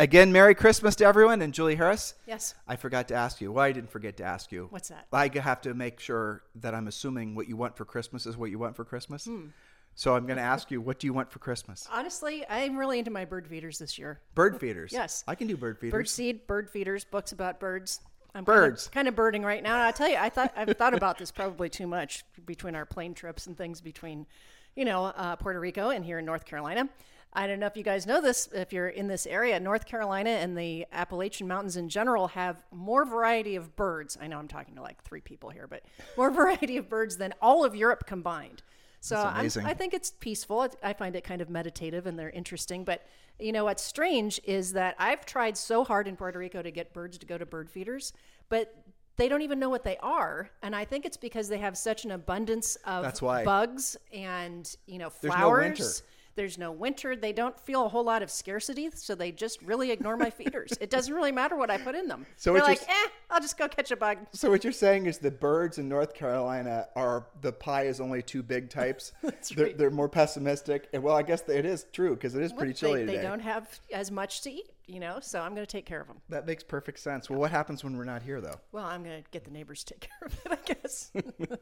Again, Merry Christmas to everyone and Julie Harris. Yes. I forgot to ask you. Well, I didn't forget to ask you. What's that? I have to make sure that I'm assuming what you want for Christmas is what you want for Christmas. Hmm. So I'm going to ask you, what do you want for Christmas? Honestly, I'm really into my bird feeders this year. Bird feeders. Yes. I can do bird feeders. Bird seed, bird feeders, books about birds. I'm Birds. Kind of, kind of birding right now. I tell you, I thought I've thought about this probably too much between our plane trips and things between, you know, uh, Puerto Rico and here in North Carolina. I don't know if you guys know this. If you're in this area, North Carolina and the Appalachian Mountains in general have more variety of birds. I know I'm talking to like three people here, but more variety of birds than all of Europe combined. So That's I'm, amazing. I think it's peaceful. I find it kind of meditative and they're interesting. But you know what's strange is that I've tried so hard in Puerto Rico to get birds to go to bird feeders, but they don't even know what they are. And I think it's because they have such an abundance of That's why. bugs and you know There's no flowers. winter. There's no winter. They don't feel a whole lot of scarcity, so they just really ignore my feeders. It doesn't really matter what I put in them. So They're like, eh, I'll just go catch a bug. So what you're saying is the birds in North Carolina are the pie is only two big types. That's they're, right. they're more pessimistic. And well, I guess it is true because it is pretty chilly they, today. don't have as much to eat, you know. So I'm going to take care of them. That makes perfect sense. Well, what happens when we're not here, though? Well, I'm going to get the neighbors to take care of it, I guess.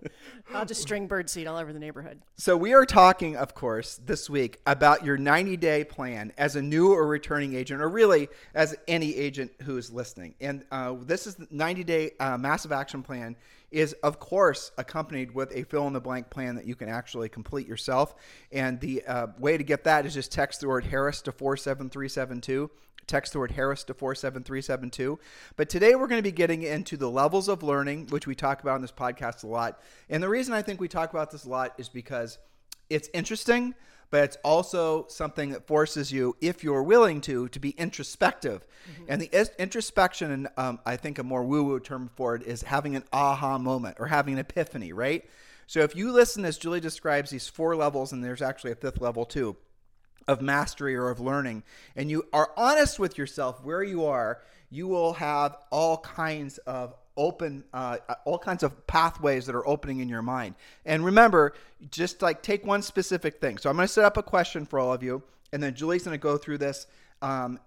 I'll just string birdseed all over the neighborhood. So we are talking, of course, this week about your 90-day plan as a new or returning agent, or really as any agent who is listening. And uh, this is the 90-day uh, massive action plan is, of course, accompanied with a fill-in-the-blank plan that you can actually complete yourself. And the uh, way to get that is just text the word Harris to 47372. Text the word Harris to 47372. But today we're going to be getting into the levels of learning, which we talk about in this podcast a lot. And the reason I think we talk about this a lot is because it's interesting, but it's also something that forces you, if you're willing to, to be introspective. And the is- introspection, and um, I think a more woo woo term for it, is having an aha moment or having an epiphany, right? So if you listen as Julie describes these four levels, and there's actually a fifth level too, of mastery or of learning, and you are honest with yourself where you are, you will have all kinds of open, uh, all kinds of pathways that are opening in your mind. And remember, just like take one specific thing. So I'm going to set up a question for all of you, and then Julie's going to go through this. Um,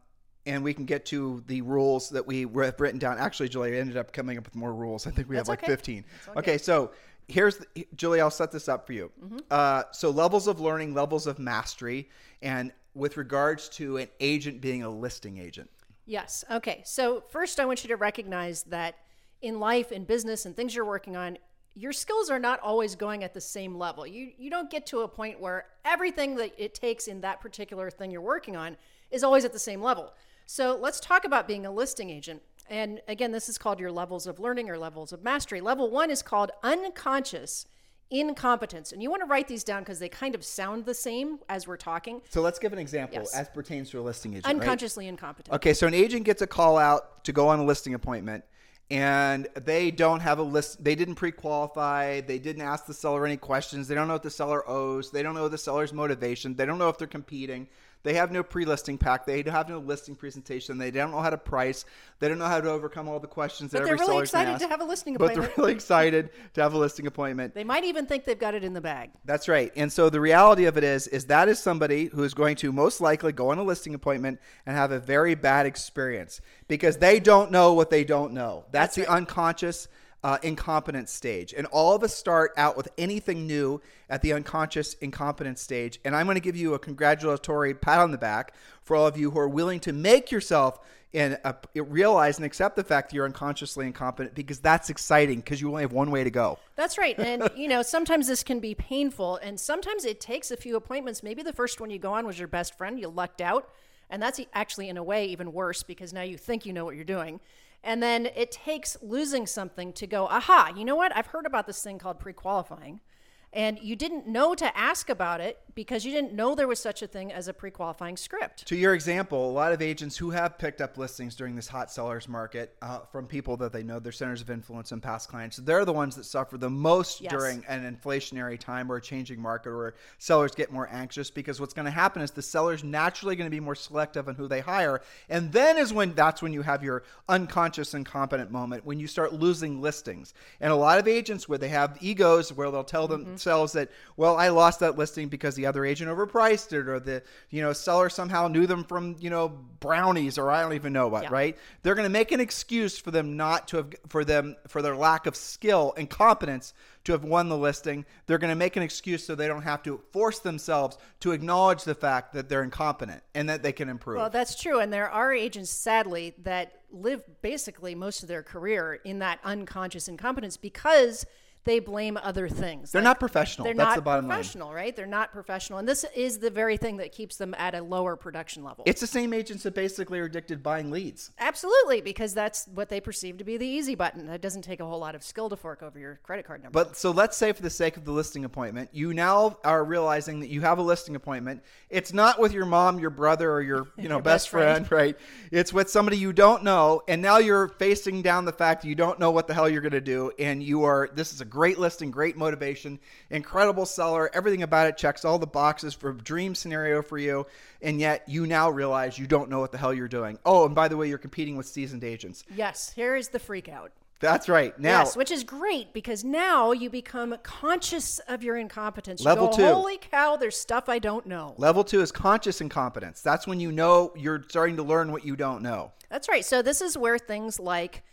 and we can get to the rules that we have written down. Actually, Julie ended up coming up with more rules. I think we have like okay. 15. Okay, okay so here's the, Julie. I'll set this up for you. Uh, so levels of learning, levels of mastery, and with regards to an agent being a listing agent. Yes. Okay. So, first, I want you to recognize that in life, in business, and things you're working on, your skills are not always going at the same level. You, you don't get to a point where everything that it takes in that particular thing you're working on is always at the same level. So, let's talk about being a listing agent. And again, this is called your levels of learning or levels of mastery. Level one is called unconscious incompetence. And you want to write these down because they kind of sound the same as we're talking. So let's give an example Yes. as pertains to a listing agent. right? Unconsciously incompetent. Okay, so an agent gets a call out to go on a listing appointment and they don't have a list they didn't pre-qualify, they didn't ask the seller any questions, they don't know what the seller owes, they don't know the seller's motivation, they don't know if they're competing. They have no pre-listing pack. They have no listing presentation. They don't know how to price. They don't know how to overcome all the questions But that they're every really seller's gonna excited to have a listing But they're really excited to have a listing appointment. They might even think they've got it in the bag. That's right. And so the reality of it is is that is somebody who is going to most likely go on a listing appointment and have a very bad experience because they don't know what they don't know. That's, the unconscious uh, incompetence stage. And all of us start out with anything new at the unconscious incompetence stage. And I'm going to give you a congratulatory pat on the back for all of you who are willing to make yourself and realize and accept the fact that you're unconsciously incompetent because that's exciting because you only have one way to go. That's right. And, you know, sometimes this can be painful. And sometimes it takes a few appointments. Maybe the first one you go on was your best friend. You lucked out. And that's actually, in a way, even worse because now you think you know what you're doing. And then it takes losing something to go, aha, you know what? I've heard about this thing called pre qualifying. And you didn't know to ask about it because you didn't know there was such a thing as a pre-qualifying script. To your example, a lot of agents who have picked up listings during this hot sellers market uh, from people that they know, their centers of influence and past clients, they're the ones that suffer the most Yes. during an inflationary time or a changing market where sellers get more anxious because what's going to happen is the seller's naturally going to be more selective on who they hire. And then is when that's when you have your unconscious incompetent moment when you start losing listings. And a lot of agents where they have egos where they'll tell themselves that, well, I lost that listing because the other agent overpriced it or the, you know, seller somehow knew them from, you know, brownies or I don't even know what, Yeah. right? They're going to make an excuse for them not to have for them for their lack of skill and competence to have won the listing. They're going to make an excuse so they don't have to force themselves to acknowledge the fact that they're incompetent and that they can improve. Well, that's true. And there are agents, sadly, that live basically most of their career in that unconscious incompetence because they blame other things. They're Like, not professional. They're That's not the bottom line. professional, right? They're not professional. And this is the very thing that keeps them at a lower production level. It's the same agents that basically are addicted buying leads. Absolutely, because that's what they perceive to be the easy button. That doesn't take a whole lot of skill to fork over your credit card number. But so let's say, for the sake of the listing appointment, you now are realizing that you have a listing appointment. It's not with your mom, your brother, or your you know Your best best friend. friend, right? It's with somebody you don't know, and now you're facing down the fact that you don't know what the hell you're going to do, and you are. This is a great listing, great motivation, incredible seller. Everything about it checks all the boxes for a dream scenario for you, and yet you now realize you don't know what the hell you're doing. Oh, and by the way, you're competing with seasoned agents. yes, here is the freak out. That's right. Now, yes, which is great because now you become conscious of your incompetence. You Level go, two. Holy cow, there's stuff I don't know. Level two is conscious incompetence. That's when you know you're starting to learn what you don't know. That's right. So this is where things like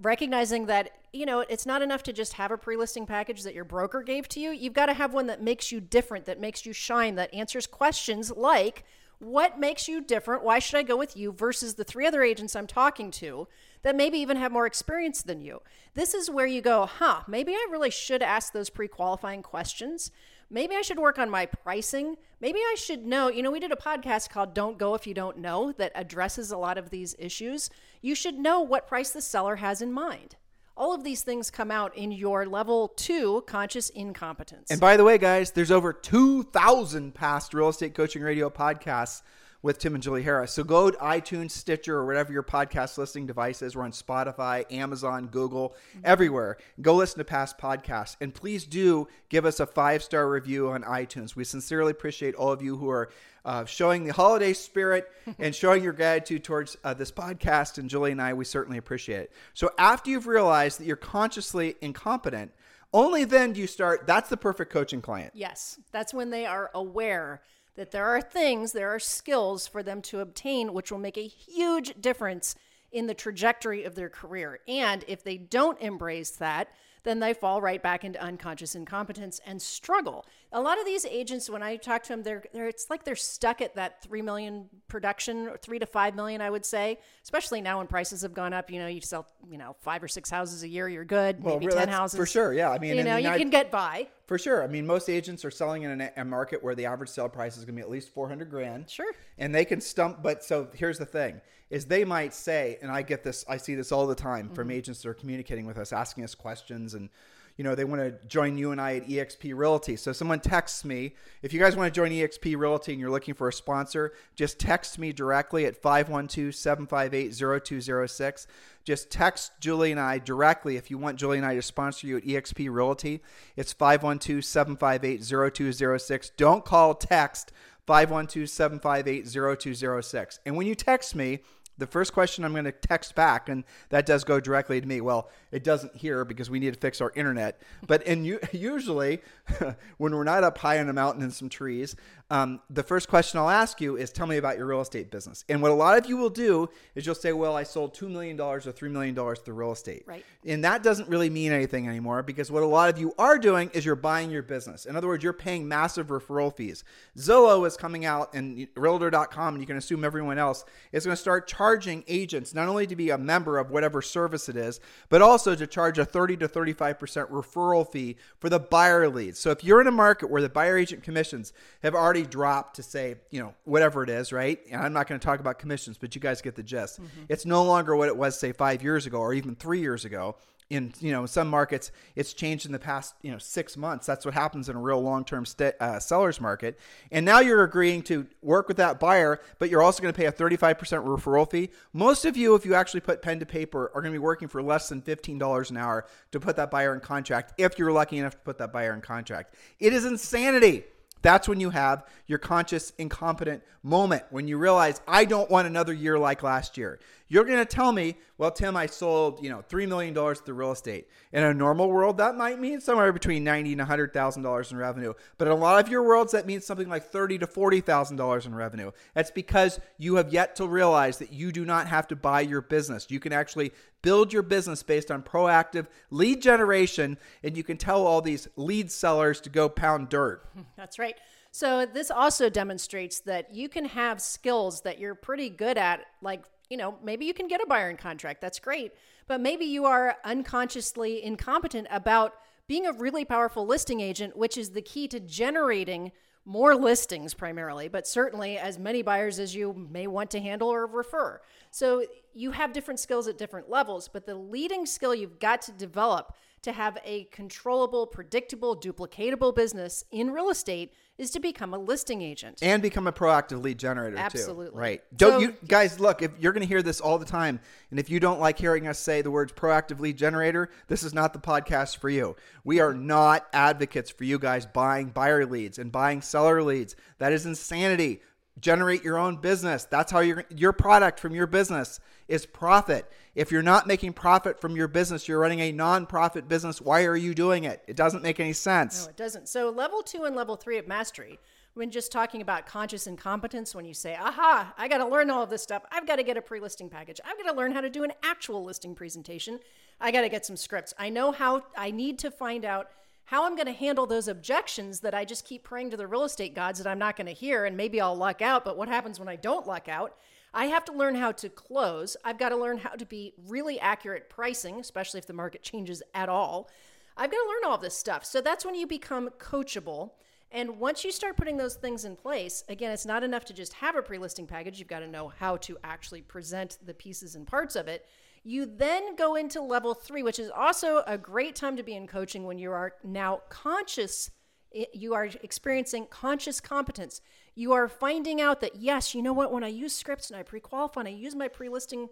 recognizing that you know it's not enough to just have a pre-listing package that your broker gave to you. You've got to have one that makes you different, that makes you shine, that answers questions like what makes you different? Why should I go with you versus the three other agents I'm talking to that maybe even have more experience than you? This is where you go, huh, maybe I really should ask those pre qualifying questions. Maybe I should work on my pricing. Maybe I should know. You know, we did a podcast called Don't Go If You Don't Know that addresses a lot of these issues. You should know what price the seller has in mind. All of these things come out in your level two conscious incompetence. And by the way, guys, there's over 2,000 past real estate coaching radio podcasts with Tim and Julie Harris. So go to iTunes, Stitcher, or whatever your podcast listening device is. We're on Spotify, Amazon, Google, everywhere. Go listen to past podcasts. And please do give us a five star review on iTunes. We sincerely appreciate all of you who are uh, showing the holiday spirit and showing your gratitude towards uh, this podcast. And Julie and I, we certainly appreciate it. So after you've realized that you're consciously incompetent, only then do you start. That's the perfect coaching client. Yes, that's when they are aware that there are things, there are skills for them to obtain, which will make a huge difference in the trajectory of their career. And if they don't embrace that, then they fall right back into unconscious incompetence and struggle. A lot of these agents, when I talk to them, they're, they're it's like they're stuck at that three million production, or three to five million, I would say. Especially now when prices have gone up. You know, you sell you know five or six houses a year, you're good. maybe really, ten houses for sure. Yeah, I mean, you know, you can get by. For sure. I mean, most agents are selling in a, a market where the average sale price is going to be at least 400 grand. Sure. And they can stump, but so here's the thing is they might say, and I get this, I see this all the time from mm-hmm. agents that are communicating with us, asking us questions and, you know, they want to join you and I at EXP Realty. So someone texts me, if you guys want to join EXP Realty and you're looking for a sponsor, just text me directly at 512-758-0206. Just text Julie and I directly if you want Julie and I to sponsor you at EXP Realty. It's 512-758-0206. Don't call, text 512-758-0206. And when you text me, the first question I'm going to text back, and that does go directly to me. Well, it doesn't here because we need to fix our internet. But and usually, when we're not up high on a mountain in some trees, um, the first question I'll ask you is, "Tell me about your real estate business." And what a lot of you will do is you'll say, "Well, I sold two million dollars or three million dollars to real estate." Right. And that doesn't really mean anything anymore because what a lot of you are doing is you're buying your business. In other words, you're paying massive referral fees. Zillow is coming out and Realtor.com, and you can assume everyone else is going to start charging agents not only to be a member of whatever service it is, but also to charge a 30 to 35% referral fee for the buyer leads. So if you're in a market where the buyer agent commissions have already dropped to say, you know, whatever it is, right? And I'm not going to talk about commissions, but you guys get the gist. It's no longer what it was, say, five years ago or even three years ago. In you know some markets it's changed in the past you know six months. That's what happens in a real long-term st- uh, sellers market. And now you're agreeing to work with that buyer but you're also going to pay a 35% referral fee. Most of you if you actually put pen to paper are going to be working for less than $15 an hour to put that buyer in contract if you're lucky enough to put that buyer in contract. It is insanity that's when you have your conscious incompetent moment when you realize I don't want another year like last year. You're going to tell me, "Well, Tim, I sold, you know, 3 million dollars to real estate." In a normal world, that might mean somewhere between 90 and 100,000 dollars in revenue. But in a lot of your worlds that means something like 30 to 40,000 dollars in revenue. That's because you have yet to realize that you do not have to buy your business. You can actually build your business based on proactive lead generation and you can tell all these lead sellers to go pound dirt. That's right. So this also demonstrates that you can have skills that you're pretty good at like you know, maybe you can get a buyer in contract. That's great. But maybe you are unconsciously incompetent about being a really powerful listing agent, which is the key to generating more listings primarily, but certainly as many buyers as you may want to handle or refer. So you have different skills at different levels, but the leading skill you've got to develop to have a controllable, predictable, duplicatable business in real estate is to become a listing agent and become a proactive lead generator Absolutely. too. Right. Don't So- you guys look, if you're going to hear this all the time and if you don't like hearing us say the words proactive lead generator, this is not the podcast for you. We are not advocates for you guys buying buyer leads and buying seller leads. That is insanity. Generate your own business. That's how your your product from your business is profit. If you're not making profit from your business, you're running a non-profit business. Why are you doing it? It doesn't make any sense. No, it doesn't. So, level two and level three of mastery, when just talking about conscious incompetence, when you say, aha, I got to learn all of this stuff, I've got to get a pre listing package, I've got to learn how to do an actual listing presentation, I got to get some scripts. I know how, I need to find out how I'm going to handle those objections that I just keep praying to the real estate gods that I'm not going to hear, and maybe I'll luck out, but what happens when I don't luck out? I have to learn how to close. I've got to learn how to be really accurate pricing, especially if the market changes at all. I've got to learn all this stuff. So that's when you become coachable. And once you start putting those things in place, again, it's not enough to just have a pre listing package. You've got to know how to actually present the pieces and parts of it. You then go into level three, which is also a great time to be in coaching when you are now conscious. You are experiencing conscious competence. You are finding out that, yes, you know what, when I use scripts and I pre qualify and I use my pre listing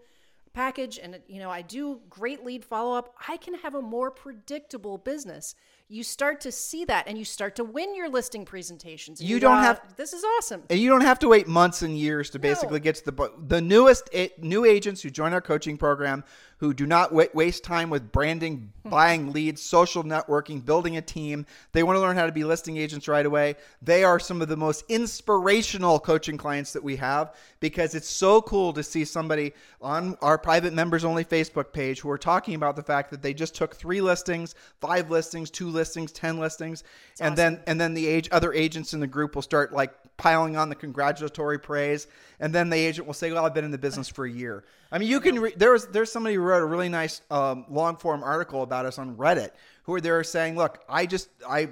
package and you know I do great lead follow up, I can have a more predictable business. You start to see that and you start to win your listing presentations. And You don't go, have- this is awesome. And you don't have to wait months and years to basically No. get to the the newest a- new agents who join our coaching program who do not wa- waste time with branding, hmm. buying leads, social networking, building a team. They want to learn how to be listing agents right away. They are some of the most inspirational coaching clients that we have because it's so cool to see somebody on our private members only Facebook page who are talking about the fact that they just took 3 listings, 5 listings, 2 listings, 10 listings and then and then the age other agents in the group will start like piling on the congratulatory praise, and then the agent will say, "Well, I've been in the business for a year." I mean, you can. Re- there was there's somebody who wrote a really nice um, long form article about us on Reddit, who are there saying, "Look, I just I."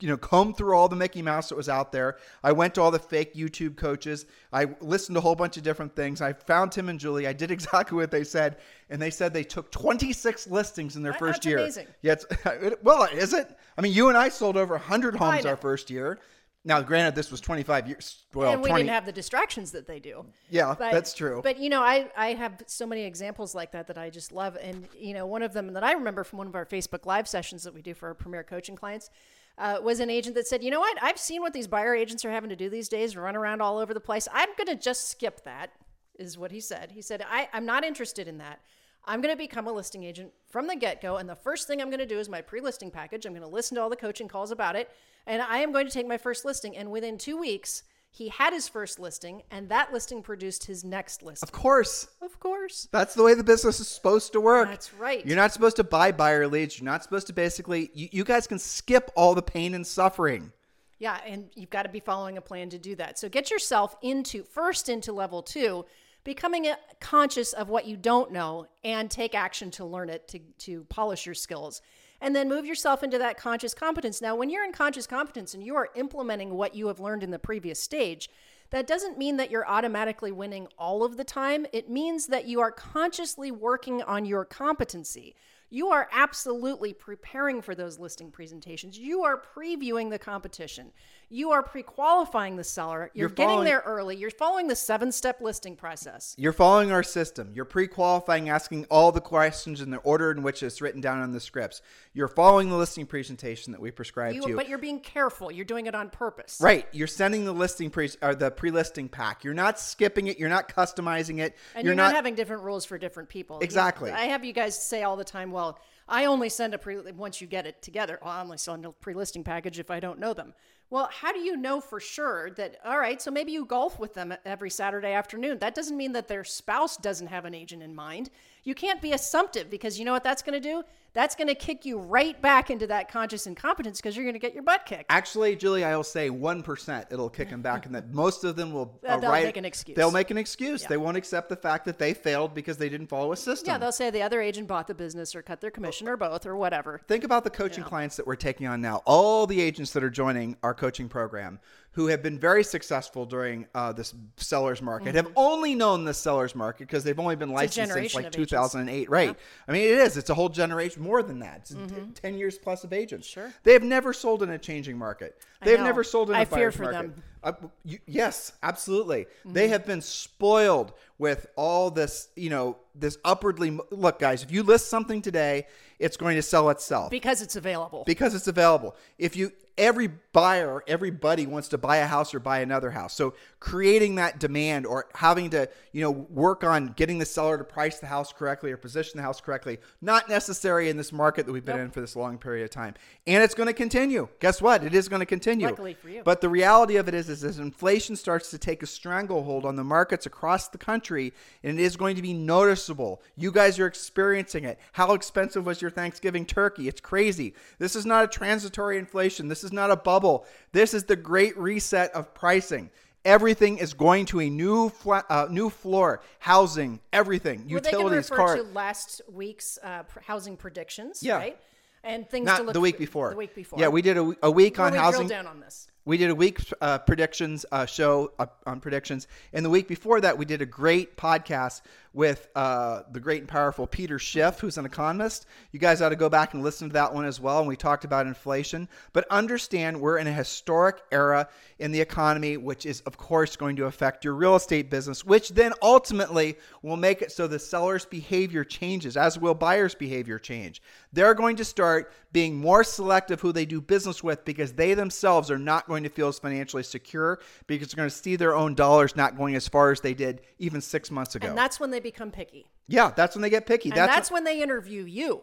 You know, combed through all the Mickey Mouse that was out there. I went to all the fake YouTube coaches. I listened to a whole bunch of different things. I found Tim and Julie. I did exactly what they said, and they said they took 26 listings in their That- first that's year. amazing. Yeah, it's, well, is it? I mean, you and I sold over 100 homes our first year. Now, granted, this was 25 years. Well, and we 20, didn't have the distractions that they do. Yeah, that's true. But you know, I I have so many examples like that that I just love, and you know, one of them that I remember from one of our Facebook Live sessions that we do for our Premier Coaching clients. Uh, was an agent that said, "You know what? I've seen what these buyer agents are having to do these days, run around all over the place. I'm going to just skip that." Is what he said. He said, I, "I'm not interested in that. I'm going to become a listing agent from the get go. And the first thing I'm going to do is my pre listing package. I'm going to listen to all the coaching calls about it. And I am going to take my first listing. And within two weeks, he had his first listing, and that listing produced his next listing. Of course. Of course. That's the way the business is supposed to work. That's right. You're not supposed to buy buyer leads. You're not supposed to basically, you, you guys can skip all the pain and suffering. Yeah, and you've got to be following a plan to do that. So get yourself into first into level two, becoming conscious of what you don't know and take action to learn it to, to polish your skills. And then move yourself into that conscious competence. Now, when you're in conscious competence and you are implementing what you have learned in the previous stage, that doesn't mean that you're automatically winning all of the time. It means that you are consciously working on your competency. You are absolutely preparing for those listing presentations. You are previewing the competition. You are pre qualifying the seller. You're, You're getting following- there early. You're following the seven step listing process. You're following our system. You're pre-qualifying, asking all the questions in the order in which it's written down on the scripts. You're following the listing presentation that we prescribe You, to you. but you're being careful. You're doing it on purpose. Right, you're sending the listing pre or the pre-listing pack. You're not skipping it. You're not customizing it. And you're, not, having different rules for different people. You- Exactly. I have you guys say all the time, well, I only send a pre once you get it together. Well, I only send a pre-listing package if I don't know them. Well, how do you know for sure that all right, so maybe you golf with them every Saturday afternoon. That doesn't mean that their spouse doesn't have an agent in mind. You can't be assumptive because you know what that's going to do? That's going to kick you right back into that conscious incompetence because you're going to get your butt kicked. Actually, Julie, I will say one percent. It'll kick them back, and that most of them will. Uh, they'll write- make an excuse. They'll make an excuse. They won't accept the fact that they failed because they didn't follow a system. Yeah, they'll say the other agent bought the business or cut their commission or both or whatever. Think about the coaching clients that we're taking on now. All the agents that are joining our coaching program who have been very successful during uh, this seller's market have only known this seller's market because they've only been licensed since like of agents. 2008. Right. I mean, it is. It's a whole generation, more than that. It's t- 10 years plus of agents. Sure. They have never sold in a changing market. They've never sold in a I fear for market. them. Mm-hmm. Uh, you, yes, absolutely. They have been spoiled with all this, you know, this upwardly. Look, guys, if you list something today, it's going to sell itself Because it's available. because it's available. If you every buyer, everybody wants to buy a house or buy another house. So creating that demand or having to, you know, work on getting the seller to price the house correctly or position the house correctly, not necessary in this market that we've been in for this long period of time. And it's going to continue. Guess what? It is going to continue. Luckily for you. But the reality of it is, is as inflation starts to take a stranglehold on the markets across the country, and it is going to be noticeable. You guys are experiencing it. How expensive was your Thanksgiving turkey? It's crazy. This is not a transitory inflation. This is not a bubble. This is the great reset of pricing. Everything is going to a new fla- uh, new floor. Housing, everything, well, they can utilities, refer car. to last week's uh, housing predictions, Yeah. right? And things Not to look at. the week before. The week before. Yeah, we did a, a week on really housing. drill down on this. We did a week uh, predictions uh, show uh, on predictions, and the week before that, we did a great podcast with uh, the great and powerful Peter Schiff, who's an economist. You guys ought to go back and listen to that one as well. And we talked about inflation, but understand we're in a historic era in the economy, which is of course going to affect your real estate business, which then ultimately will make it so the seller's behavior changes, as will buyers' behavior change. They're going to start being more selective who they do business with because they themselves are not going to feel as financially secure because they're going to see their own dollars not going as far as they did even six months ago. And that's when they become picky. yeah, that's when they get picky. And that's, when they interview you.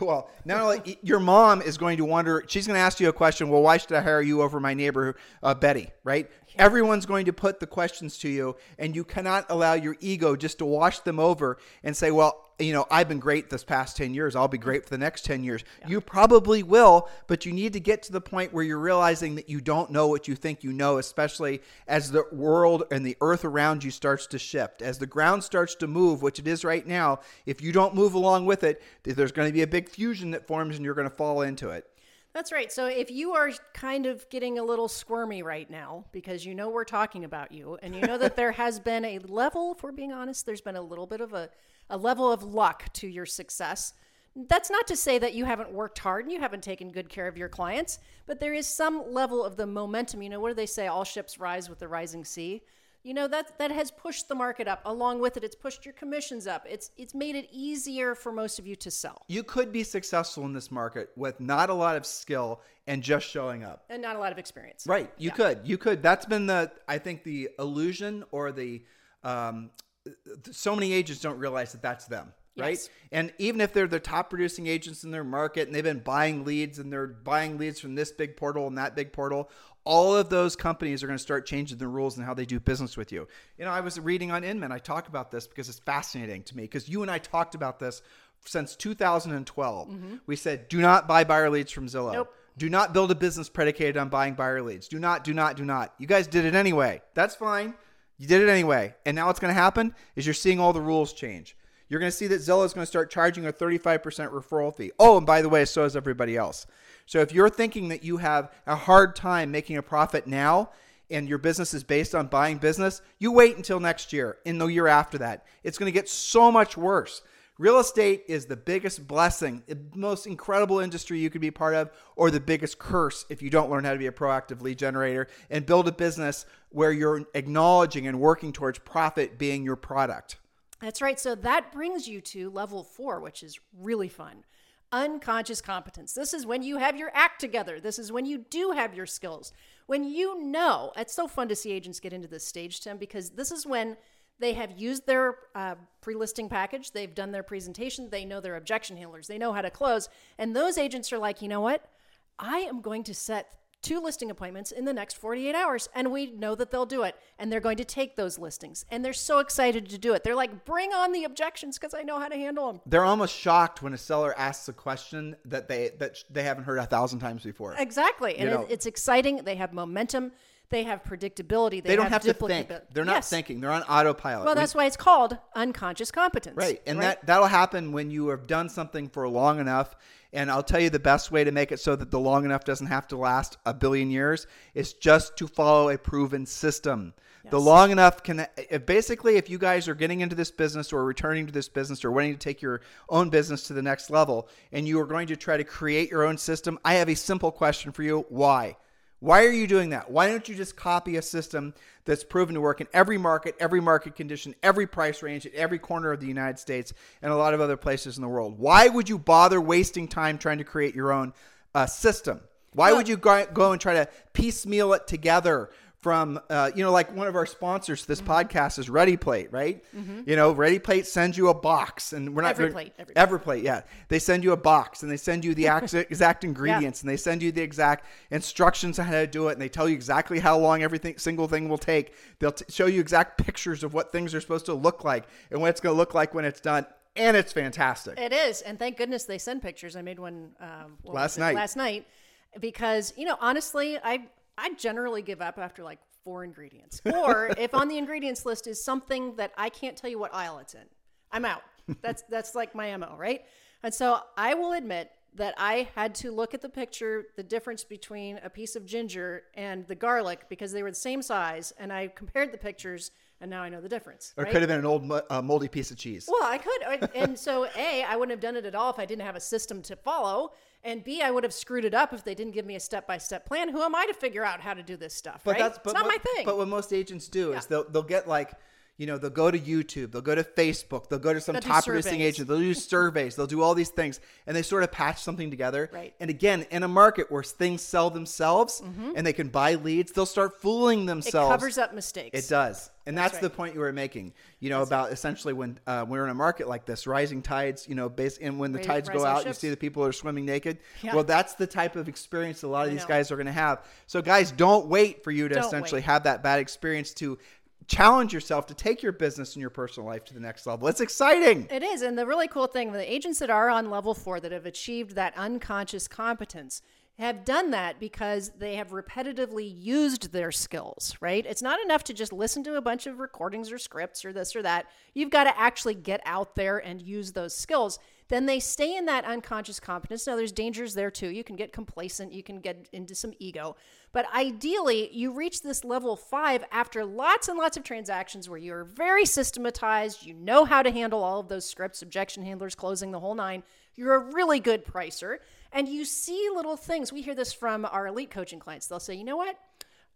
Well, not only your mom is going to wonder, she's going to ask you a question. Well, why should I hire you over my neighbor uh, Betty? Right? Everyone's going to put the questions to you, and you cannot allow your ego just to wash them over and say, "Well, you know, I've been great this past ten years. I'll be great for the next ten years." You probably will, but you need to get to the point where you're realizing that you don't know what you think you know, especially as the world and the earth around you starts to shift, as the ground starts to move, which it is right now. If you don't move along with it, there's going to be a big fusion that forms, and you're going to fall into it. That's right. So if you are kind of getting a little squirmy right now because you know we're talking about you and you know that there has been a level, if we're being honest, there's been a little bit of a, a level of luck to your success. That's not to say that you haven't worked hard and you haven't taken good care of your clients, but there is some level of the momentum. You know, what do they say? All ships rise with the rising sea. You know that that has pushed the market up. Along with it, it's pushed your commissions up. It's it's made it easier for most of you to sell, You could be successful in this market with not a lot of skill and just showing up. and not a lot of experience. Right. You could. You could. That's been the I think the illusion or the um, so many agents don't realize that that's them. Right. Yes. And even if they're the top producing agents in their market and they've been buying leads and they're buying leads from this big portal and that big portal, all of those companies are going to start changing the rules and how they do business with you. You know, I was reading on Inman, I talk about this because it's fascinating to me because you and I talked about this since 2012. Mm-hmm. We said, do not buy buyer leads from Zillow. Nope. Do not build a business predicated on buying buyer leads. Do not, do not, do not. You guys did it anyway. That's fine. You did it anyway. And now what's going to happen is you're seeing all the rules change. You're going to see that Zillow is going to start charging a 35% referral fee. Oh, and by the way, so is everybody else. So if you're thinking that you have a hard time making a profit now and your business is based on buying business, you wait until next year and the year after that. It's going to get so much worse. Real estate is the biggest blessing, the most incredible industry you could be part of, or the biggest curse if you don't learn how to be a proactive lead generator and build a business where you're acknowledging and working towards profit being your product. That's right. So that brings you to level four, which is really fun. Unconscious competence. This is when you have your act together. This is when you do have your skills. When you know, it's so fun to see agents get into this stage, Tim, because this is when they have used their uh, pre listing package, they've done their presentation, they know their objection handlers, they know how to close. And those agents are like, you know what? I am going to set two listing appointments in the next 48 hours and we know that they'll do it and they're going to take those listings and they're so excited to do it they're like bring on the objections because i know how to handle them They're almost shocked when a seller asks a question that they that they haven't heard a thousand times before. exactly and You know- it, it's exciting they have momentum they have predictability they, They don't have to think. They're not Yes. thinking. They're on autopilot. well that's why it's called unconscious competence Right. And that that'll happen when you have done something for long enough. And I'll tell you the best way to make it so that the long enough doesn't have to last a billion years is just to follow a proven system. The long enough can if basically if you guys are getting into this business or returning to this business or wanting to take your own business to the next level and you are going to try to create your own system, I have a simple question for you. Why? Why are you doing that? Why don't you just copy a system that's proven to work in every market, every market condition, every price range, at every corner of the United States, and a lot of other places in the world? Why would you bother wasting time trying to create your own uh, system? Why would you go, go and try to piecemeal it together from, uh, you know, like one of our sponsors to this Mm-hmm. podcast is Ready Plate, right? You know, Ready Plate sends you a box, and we're not Everyplate, Everyplate. Everplate, yeah. They send you a box and they send you the exact ingredients and they send you the exact instructions on how to do it and they tell you exactly how long everything single thing will take. They'll t- show you exact pictures of what things are supposed to look like and what it's going to look like when it's done. And it's fantastic. It is, and thank goodness they send pictures. I made one um, Last night. Last night, because you know, honestly, I I generally give up after like four ingredients, or if on the ingredients list is something that I can't tell you what aisle it's in, I'm out. That's that's like my mo, right? And so I will admit that I had to look at the picture, the difference between a piece of ginger and the garlic because they were the same size, and I compared the pictures, and now I know the difference. or it right? could have been an old uh, moldy piece of cheese. Well, I could. And so, A, I wouldn't have done it at all if I didn't have a system to follow. And B, I would have screwed it up if they didn't give me a step by step plan. Who am I to figure out how to do this stuff? But right? that's but it's not what, my thing. But what most agents do Yeah. is they'll they'll get like you know they'll go to YouTube, they'll go to Facebook, they'll go to some They'll top producing agent, they'll do surveys, they'll do all these things, and they sort of patch something together. Right. And again, in a market where things sell themselves and they can buy leads, they'll start fooling Mm-hmm. it covers up mistakes. It does. And that's, That's the point you were making, you know, about essentially when uh, we're in a market like this, rising tides, you know, based, and when the tides go out, you see the people are swimming naked. Yeah. Well, that's the type of experience a lot of I these know. guys are going to have. So, guys, don't wait for you to Don't essentially wait. have that bad experience to challenge yourself to take your business and your personal life to the next level. It's exciting. It is. And the really cool thing, the agents that are on level four that have achieved that unconscious competence have done that because they have repetitively used their skills, right? It's not enough to just listen to a bunch of recordings or scripts or this or that. You've got to actually get out there and use those skills. Then they stay in that unconscious competence. Now, there's dangers there too. You can get complacent, you can get into some ego. But ideally, you reach this level five after lots and lots of transactions where you're very systematized. You know how to handle all of those scripts, objection handlers, closing the whole nine. You're a really good pricer. And you see little things. We hear this from our elite coaching clients. They'll say, you know what?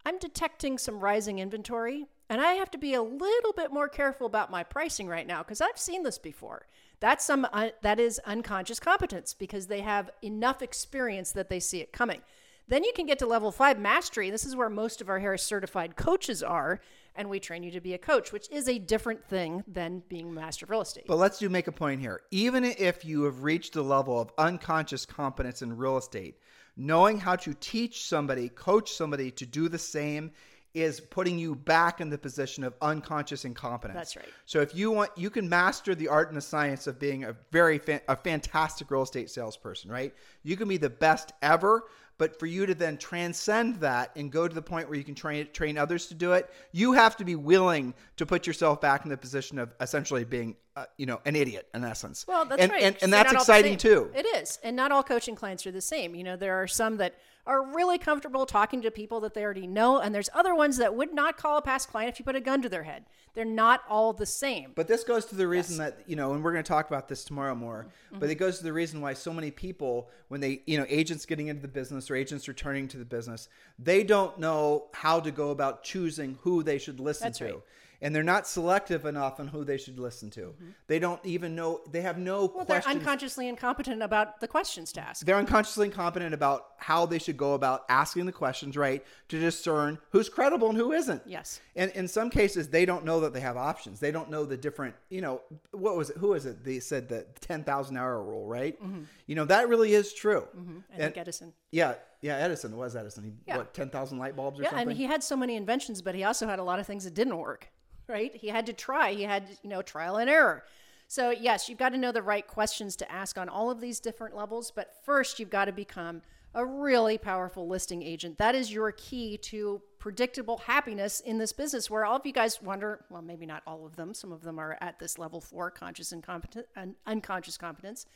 I'm detecting some rising inventory, and I have to be a little bit more careful about my pricing right now because I've seen this before. That's some uh, that is unconscious competence because they have enough experience that they see it coming. Then you can get to level five mastery. This is where most of our Harris certified coaches are, and we train you to be a coach, which is a different thing than being master of real estate. But let's do make a point here. Even if you have reached the level of unconscious competence in real estate, knowing how to teach somebody, coach somebody to do the same is putting you back in the position of unconscious incompetence. That's right. So if you want, you can master the art and the science of being a very fa- a fantastic real estate salesperson, right? You can be the best ever, but for you to then transcend that and go to the point where you can train train others to do it, you have to be willing to put yourself back in the position of essentially being uh, you know, an idiot in essence. Well, that's and, right. And, and that's not all the exciting too. It is. And not all coaching clients are the same. You know, there are some that are really comfortable talking to people that they already know, and there's other ones that would not call a past client if you put a gun to their head. They're not all the same. But this goes to the reason that you know, and we're going to talk about this tomorrow more. But it goes to the reason why so many people, when they you know, agents getting into the business or agents returning to the business, they don't know how to go about choosing who they should listen That's to. right. And they're not selective enough on who they should listen to. They don't even know. They have no Mm-hmm. Well, they're unconsciously incompetent about the questions to ask. they're unconsciously incompetent about how they should go about asking the questions right to discern who's credible and who isn't. Yes. And in some cases, they don't know that they have options. They don't know the different, you know, what was it? Who was it? They said the 10,000 hour rule, right? You know, that really is true. I think Edison. Yeah. Yeah. Edison was Edison. He, Yeah. what, 10,000 light bulbs or Yeah, something? Yeah, and he had so many inventions, but he also had a lot of things that didn't work, right? He had to try. He had, you know, trial and error. So, yes, you've got to know the right questions to ask on all of these different levels, but first you've got to become a really powerful listing agent. That is your key to predictable happiness in this business where all of you guys wonder, well, maybe not all of them. Some of them are at this level 4 conscious and competent and unconscious competence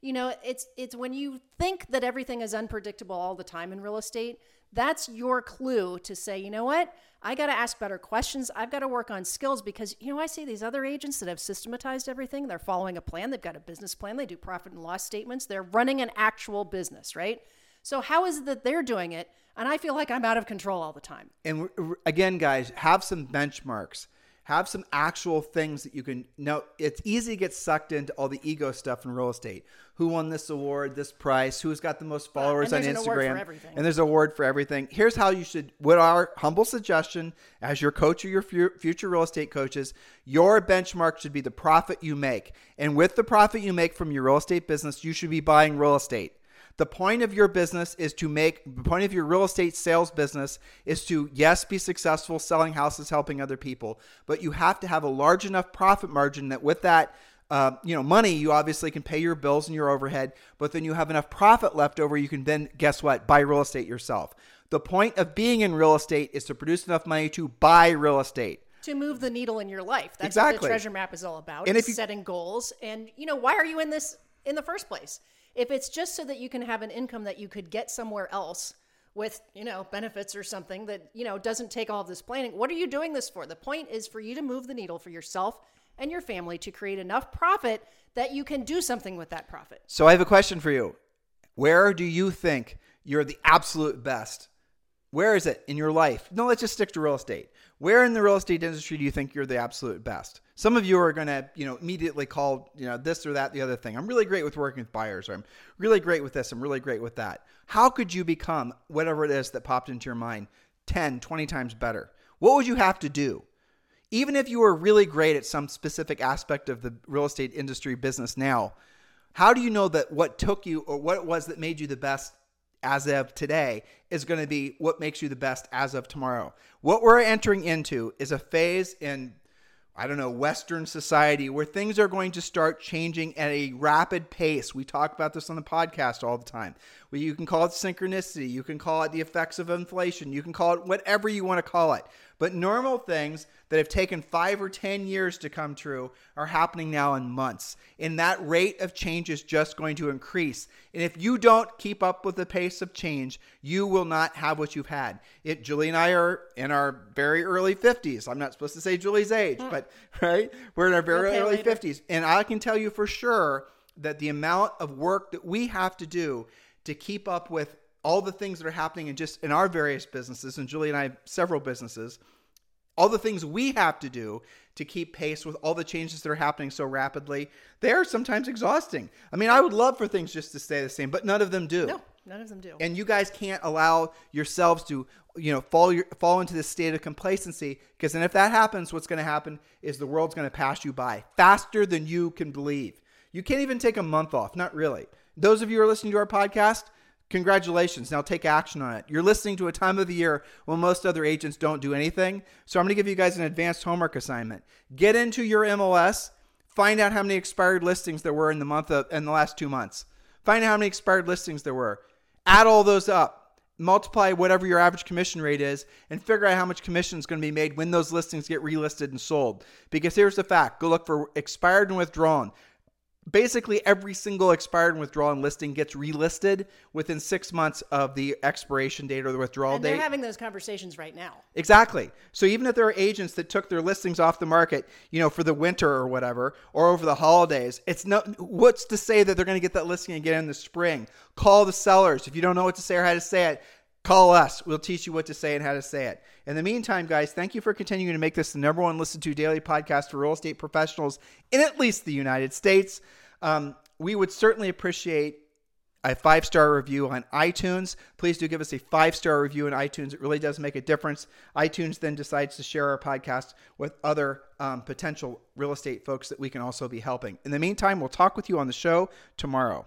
you know it's it's when you think that everything is unpredictable all the time in real estate that's your clue to say you know what? I got to ask better questions. I've got to work on skills because you know i see these other agents that have systematized everything. They're following a plan. They've got a business plan. They do profit and loss statements. They're running an actual business right? So how is it that they're doing it? And i feel like i'm out of control all the time. And again, guys, have some benchmarks. Have some actual things that you can know. It's easy to get sucked into all the ego stuff in real estate. Who won this award, this price? Who's got the most followers on there's an Instagram? award for everything. And there's an award for everything. Here's how you should. What our humble suggestion, as your coach or your fu- future real estate coaches, your benchmark should be the profit you make. And with the profit you make from your real estate business, you should be buying real estate. The point of your business is to make the point of your real estate sales business is to yes be successful selling houses helping other people, but you have to have a large enough profit margin that with that uh, you know money you obviously can pay your bills and your overhead, but then you have enough profit left over you can then guess what buy real estate yourself. The point of being in real estate is to produce enough money to buy real estate. to move the needle in your life. That's exactly. what the treasure map is all about. And if you- setting goals. And you know, why are you in this in the first place? If it's just so that you can have an income that you could get somewhere else with, you know, benefits or something that, you know, doesn't take all this planning, what are you doing this for? The point is for you to move the needle for yourself and your family to create enough profit that you can do something with that profit. So I have a question for you. Where do you think you're the absolute best? Where is it in your life? No, let's just stick to real estate. Where in the real estate industry do you think you're the absolute best? Some of you are going to, you know, immediately call, you know, this or that, the other thing. I'm really great with working with buyers, or I'm really great with this, I'm really great with that. How could you become whatever it is that popped into your mind 10, 20 times better? What would you have to do? even if you were really great at some specific aspect of the real estate industry business now, how do you know that what took you or what it was that made you the best as of today is going to be what makes you the best as of tomorrow? What we're entering into is a phase in I don't know, Western society where things are going to start changing at a rapid pace. We talk about this on the podcast all the time. Well, you can call it synchronicity, you can call it the effects of inflation, you can call it whatever you want to call it. But normal things that have taken five or 10 years to come true are happening now in months. And that rate of change is just going to increase. And if you don't keep up with the pace of change, you will not have what you've had. It, Julie and I are in our very early 50s. I'm not supposed to say Julie's age, mm. but right? We're in our very Okay, early later. 50s. And I can tell you for sure that the amount of work that we have to do to keep up with all the things that are happening in just in our various businesses, and Julie and I have several businesses, all the things we have to do to keep pace with all the changes that are happening so rapidly, they're sometimes exhausting. I mean, I would love for things just to stay the same, but none of them do. No, none of them do. And you guys can't allow yourselves to, you know, fall your, fall into this state of complacency because then if that happens, what's going to happen is the world's going to pass you by faster than you can believe. You can't even take a month off, not really. Those of you who are listening to our podcast, congratulations. Now take action on it. You're listening to a time of the year when most other agents don't do anything. So I'm going to give you guys an advanced homework assignment. Get into your MLS, find out how many expired listings there were in the month of in the last 2 months. Find out how many expired listings there were. Add all those up. multiply whatever your average commission rate is and figure out how much commission is going to be made when those listings get relisted and sold. Because here's the fact go look for expired and withdrawn basically every single expired and withdrawn listing gets relisted within six months of the expiration date or the withdrawal and date. they're having those conversations right now. Exactly. So even if there are agents that took their listings off the market, you know, for the winter or whatever, or over the holidays, it's no what's to say that they're going to get that listing again in the spring. Call the sellers if you don't know what to say or how to say it. Call us. We'll teach you what to say and how to say it. In the meantime, guys, thank you for continuing to make this the number one listened to daily podcast for real estate professionals in at least the United States. Um, we would certainly appreciate a five star review on iTunes. Please do give us a five star review on iTunes. It really does make a difference. iTunes then decides to share our podcast with other um, potential real estate folks that we can also be helping. In the meantime, we'll talk with you on the show tomorrow.